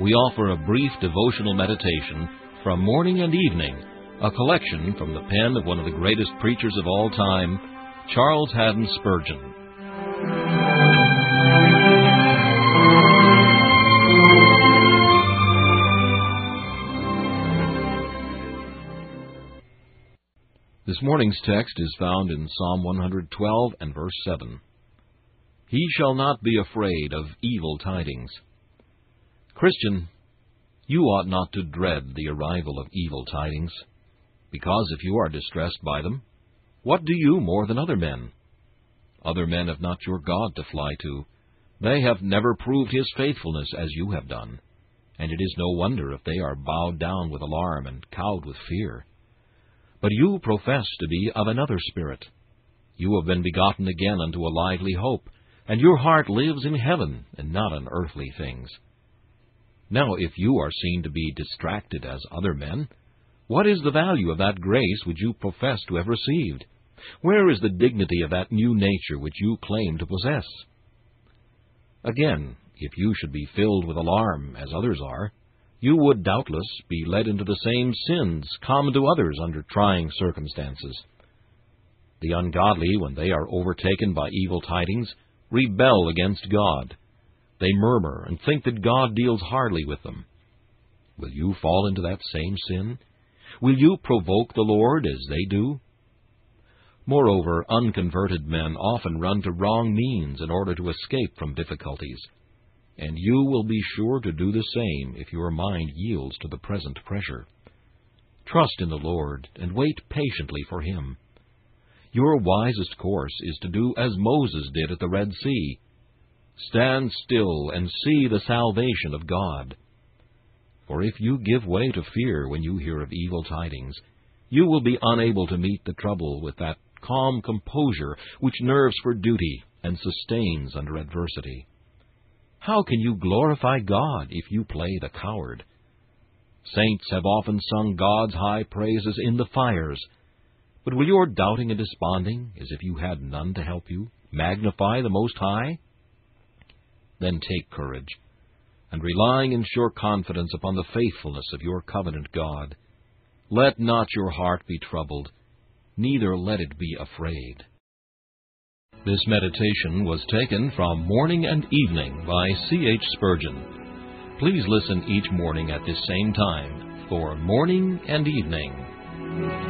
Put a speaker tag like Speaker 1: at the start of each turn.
Speaker 1: we offer a brief devotional meditation from morning and evening, a collection from the pen of one of the greatest preachers of all time, Charles Haddon Spurgeon. This morning's text is found in Psalm 112 and verse 7. He shall not be afraid of evil tidings. Christian, you ought not to dread the arrival of evil tidings, because if you are distressed by them, what do you more than other men? Other men have not your God to fly to. They have never proved his faithfulness as you have done, and it is no wonder if they are bowed down with alarm and cowed with fear. But you profess to be of another spirit. You have been begotten again unto a lively hope, and your heart lives in heaven and not in earthly things. Now, if you are seen to be distracted as other men, what is the value of that grace which you profess to have received? Where is the dignity of that new nature which you claim to possess? Again, if you should be filled with alarm, as others are, you would doubtless be led into the same sins common to others under trying circumstances. The ungodly, when they are overtaken by evil tidings, rebel against God they murmur and think that God deals hardly with them. Will you fall into that same sin? Will you provoke the Lord as they do? Moreover, unconverted men often run to wrong means in order to escape from difficulties, and you will be sure to do the same if your mind yields to the present pressure. Trust in the Lord and wait patiently for Him. Your wisest course is to do as Moses did at the Red Sea Stand still and see the salvation of God. For if you give way to fear when you hear of evil tidings, you will be unable to meet the trouble with that calm composure which nerves for duty and sustains under adversity. How can you glorify God if you play the coward? Saints have often sung God's high praises in the fires. But will your doubting and desponding, as if you had none to help you, magnify the Most High? Then take courage, and relying in sure confidence upon the faithfulness of your covenant God, Let not your heart be troubled, neither let it be afraid. This meditation was taken from Morning and Evening by C. H. Spurgeon. Please listen each morning at this same time for Morning and Evening.